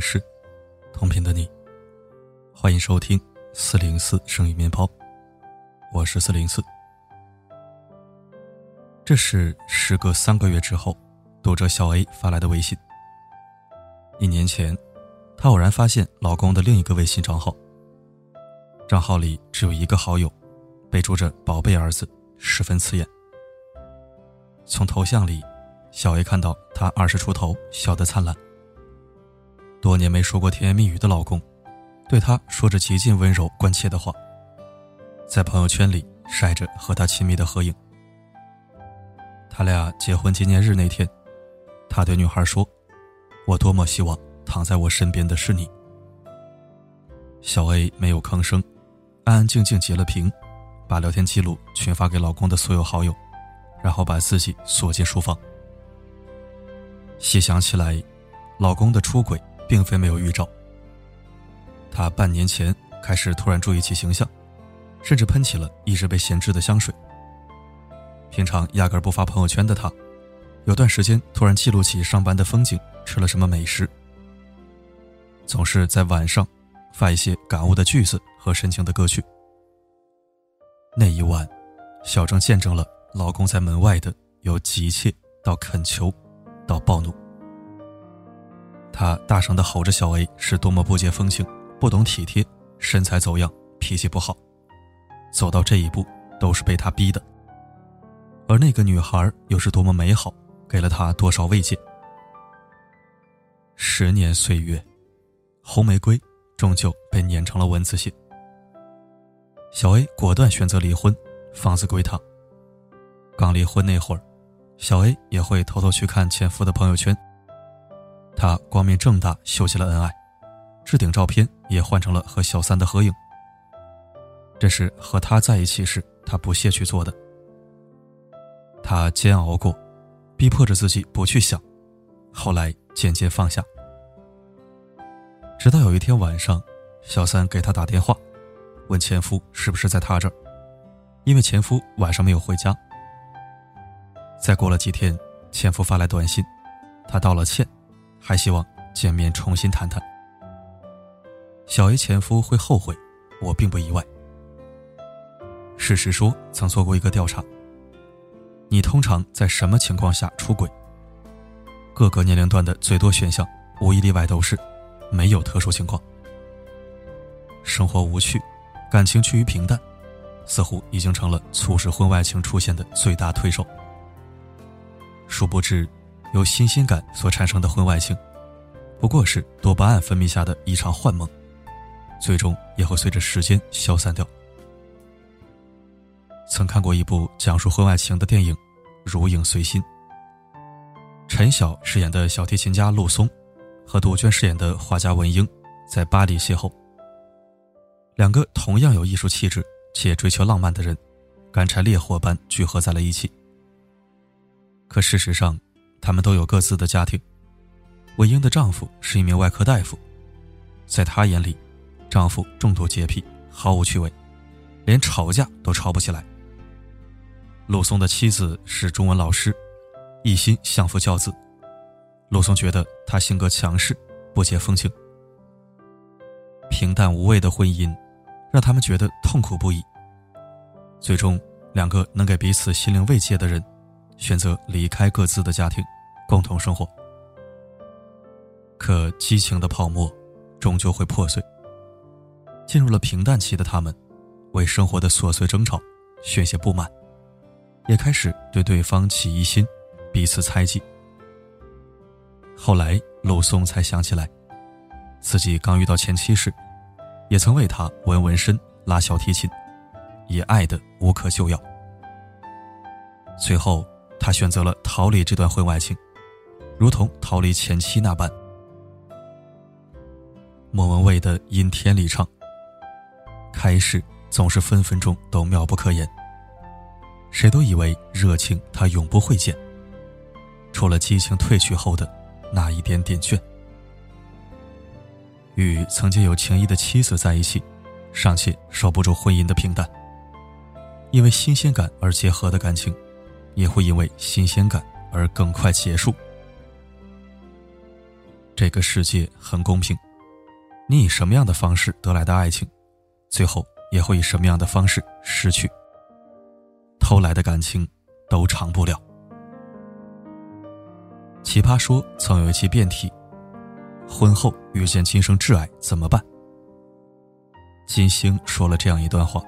是，同频的你，欢迎收听四零四声音面包，我是四零四。这是时隔三个月之后，读者小 A 发来的微信。一年前，她偶然发现老公的另一个微信账号，账号里只有一个好友，备注着“宝贝儿子”，十分刺眼。从头像里，小 A 看到他二十出头，笑得灿烂。多年没说过甜言蜜语的老公，对她说着极尽温柔关切的话，在朋友圈里晒着和她亲密的合影。他俩结婚纪念日那天，他对女孩说：“我多么希望躺在我身边的是你。”小 A 没有吭声，安安静静截了屏，把聊天记录群发给老公的所有好友，然后把自己锁进书房。细想起来，老公的出轨。并非没有预兆。他半年前开始突然注意起形象，甚至喷起了一直被闲置的香水。平常压根不发朋友圈的他，有段时间突然记录起上班的风景，吃了什么美食。总是在晚上发一些感悟的句子和深情的歌曲。那一晚，小郑见证了老公在门外的由急切到恳求，到暴怒。他大声的吼着：“小 A 是多么不解风情，不懂体贴，身材走样，脾气不好，走到这一步都是被他逼的。而那个女孩又是多么美好，给了他多少慰藉。十年岁月，红玫瑰终究被碾成了蚊子血。小 A 果断选择离婚，房子归他。刚离婚那会儿，小 A 也会偷偷去看前夫的朋友圈。”他光明正大秀起了恩爱，置顶照片也换成了和小三的合影。这是和他在一起时他不屑去做的。他煎熬过，逼迫着自己不去想，后来渐渐放下。直到有一天晚上，小三给他打电话，问前夫是不是在他这儿，因为前夫晚上没有回家。再过了几天，前夫发来短信，他道了歉。还希望见面重新谈谈。小 A 前夫会后悔，我并不意外。事实说曾做过一个调查：你通常在什么情况下出轨？各个年龄段的最多选项，无一例外都是没有特殊情况。生活无趣，感情趋于平淡，似乎已经成了促使婚外情出现的最大推手。殊不知。由新鲜感所产生的婚外情，不过是多巴胺分泌下的一场幻梦，最终也会随着时间消散掉。曾看过一部讲述婚外情的电影《如影随心》，陈晓饰演的小提琴家陆松，和杜鹃饰演的画家文英，在巴黎邂逅。两个同样有艺术气质且追求浪漫的人，干柴烈火般聚合在了一起。可事实上，他们都有各自的家庭。文英的丈夫是一名外科大夫，在她眼里，丈夫重度洁癖，毫无趣味，连吵架都吵不起来。陆松的妻子是中文老师，一心相夫教子。陆松觉得她性格强势，不解风情。平淡无味的婚姻，让他们觉得痛苦不已。最终，两个能给彼此心灵慰藉的人。选择离开各自的家庭，共同生活。可激情的泡沫终究会破碎。进入了平淡期的他们，为生活的琐碎争吵宣泄不满，也开始对对方起疑心，彼此猜忌。后来，陆松才想起来，自己刚遇到前妻时，也曾为她纹纹身、拉小提琴，也爱得无可救药。最后。他选择了逃离这段婚外情，如同逃离前妻那般。莫文蔚的《阴天》里唱：“开始总是分分钟都妙不可言，谁都以为热情它永不会减，除了激情褪去后的那一点点倦。”与曾经有情谊的妻子在一起，尚且守不住婚姻的平淡，因为新鲜感而结合的感情。也会因为新鲜感而更快结束。这个世界很公平，你以什么样的方式得来的爱情，最后也会以什么样的方式失去。偷来的感情都长不了。奇葩说曾有一期辩题：婚后遇见今生挚爱怎么办？金星说了这样一段话：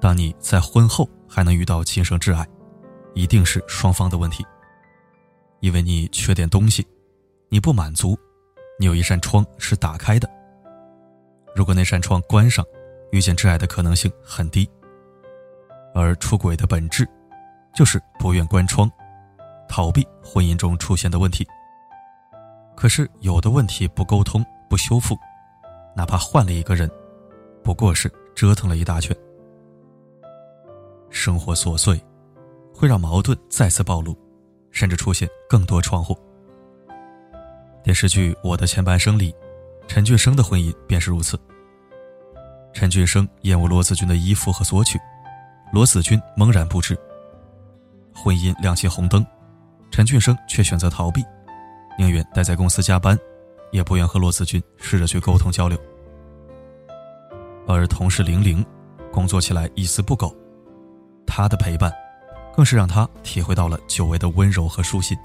当你在婚后还能遇到今生挚爱，一定是双方的问题，因为你缺点东西。你不满足，你有一扇窗是打开的。如果那扇窗关上，遇见挚爱的可能性很低。而出轨的本质，就是不愿关窗，逃避婚姻中出现的问题。可是有的问题不沟通不修复，哪怕换了一个人，不过是折腾了一大圈。生活琐碎，会让矛盾再次暴露，甚至出现更多窗户。电视剧《我的前半生》里，陈俊生的婚姻便是如此。陈俊生厌恶罗子君的依附和索取，罗子君懵然不知。婚姻亮起红灯，陈俊生却选择逃避，宁愿待在公司加班，也不愿和罗子君试着去沟通交流。而同事玲玲，工作起来一丝不苟，她的陪伴，更是让他体会到了久违的温柔和舒心。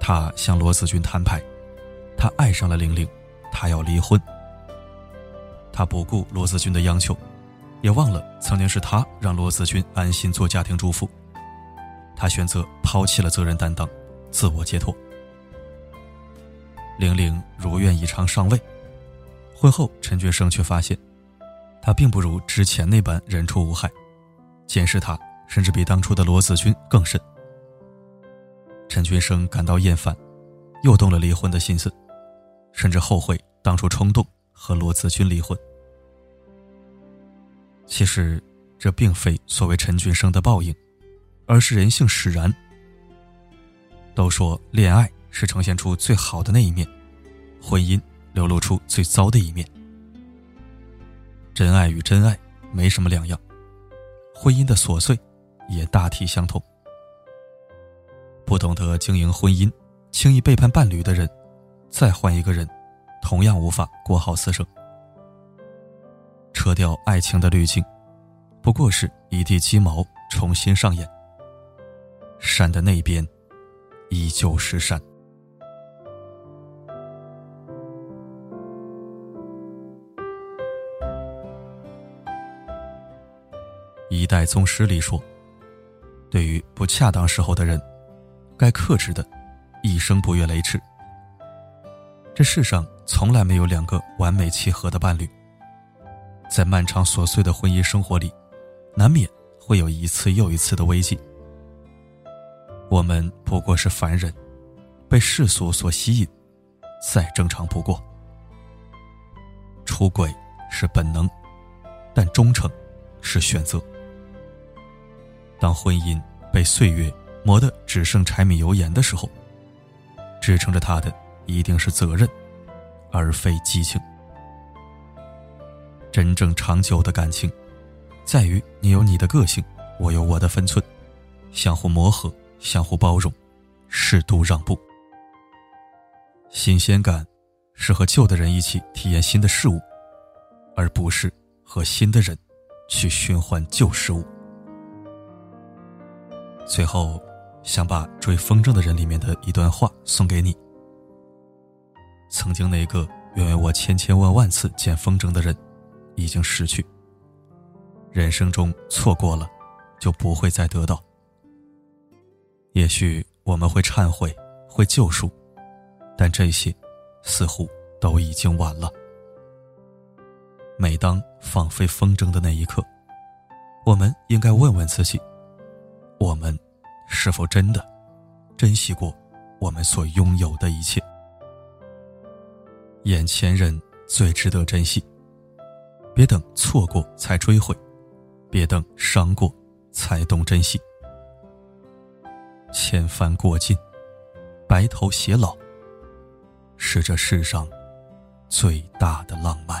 他向罗子君摊牌，他爱上了玲玲，他要离婚。他不顾罗子君的央求，也忘了曾经是他让罗子君安心做家庭主妇。他选择抛弃了责任担当，自我解脱。玲玲如愿以偿上位，婚后陈俊生却发现，他并不如之前那般人畜无害，监视他甚至比当初的罗子君更甚。陈俊生感到厌烦，又动了离婚的心思，甚至后悔当初冲动和罗子君离婚。其实，这并非所谓陈俊生的报应，而是人性使然。都说恋爱是呈现出最好的那一面，婚姻流露出最糟的一面。真爱与真爱没什么两样，婚姻的琐碎也大体相同。不懂得经营婚姻，轻易背叛伴侣的人，再换一个人，同样无法过好此生。扯掉爱情的滤镜，不过是一地鸡毛重新上演。山的那边，依旧是山。代宗师里说：“对于不恰当时候的人。”该克制的，一生不越雷池。这世上从来没有两个完美契合的伴侣，在漫长琐碎的婚姻生活里，难免会有一次又一次的危机。我们不过是凡人，被世俗所吸引，再正常不过。出轨是本能，但忠诚是选择。当婚姻被岁月。磨得只剩柴米油盐的时候，支撑着他的一定是责任，而非激情。真正长久的感情，在于你有你的个性，我有我的分寸，相互磨合，相互包容，适度让步。新鲜感是和旧的人一起体验新的事物，而不是和新的人去循环旧事物。最后。想把《追风筝的人》里面的一段话送给你。曾经那个愿为我千千万万次捡风筝的人，已经逝去。人生中错过了，就不会再得到。也许我们会忏悔，会救赎，但这些似乎都已经晚了。每当放飞风筝的那一刻，我们应该问问自己：我们。是否真的珍惜过我们所拥有的一切？眼前人最值得珍惜，别等错过才追悔，别等伤过才懂珍惜。千帆过尽，白头偕老，是这世上最大的浪漫。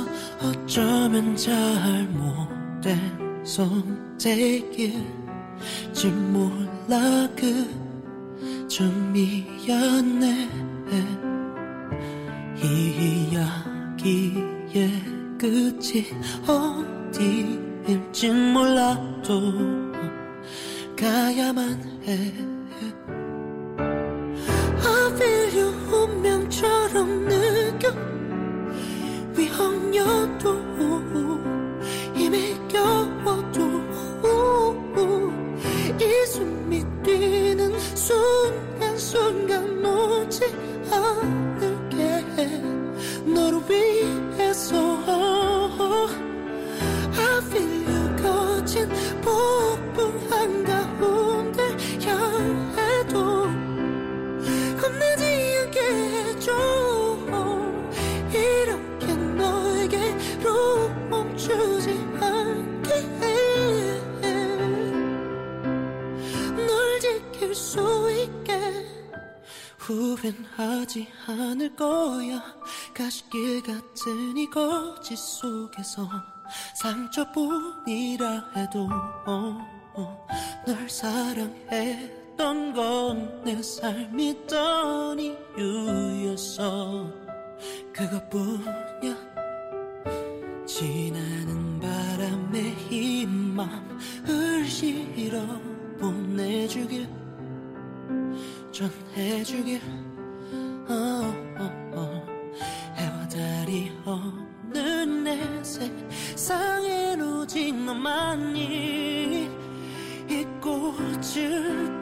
어쩌면 잘못된 선택일지 몰라. 그저 미안해 이야기의 끝이 어디일진 몰라도 가야만 해. you 운명처럼 느껴. 위험여도 후회하지 않을 거야. 가시길 같은 이 거짓 속에서 상처뿐이라 해도 어, 어, 널 사랑했던 건 내 삶이던 이유였어. 그것뿐이야. 지나는 바람에 이 맘을 실어 보내주길 전해주길 어, 어, 어. 해와 달이 없는 내 세상엔 오직 너만이 이 꽃을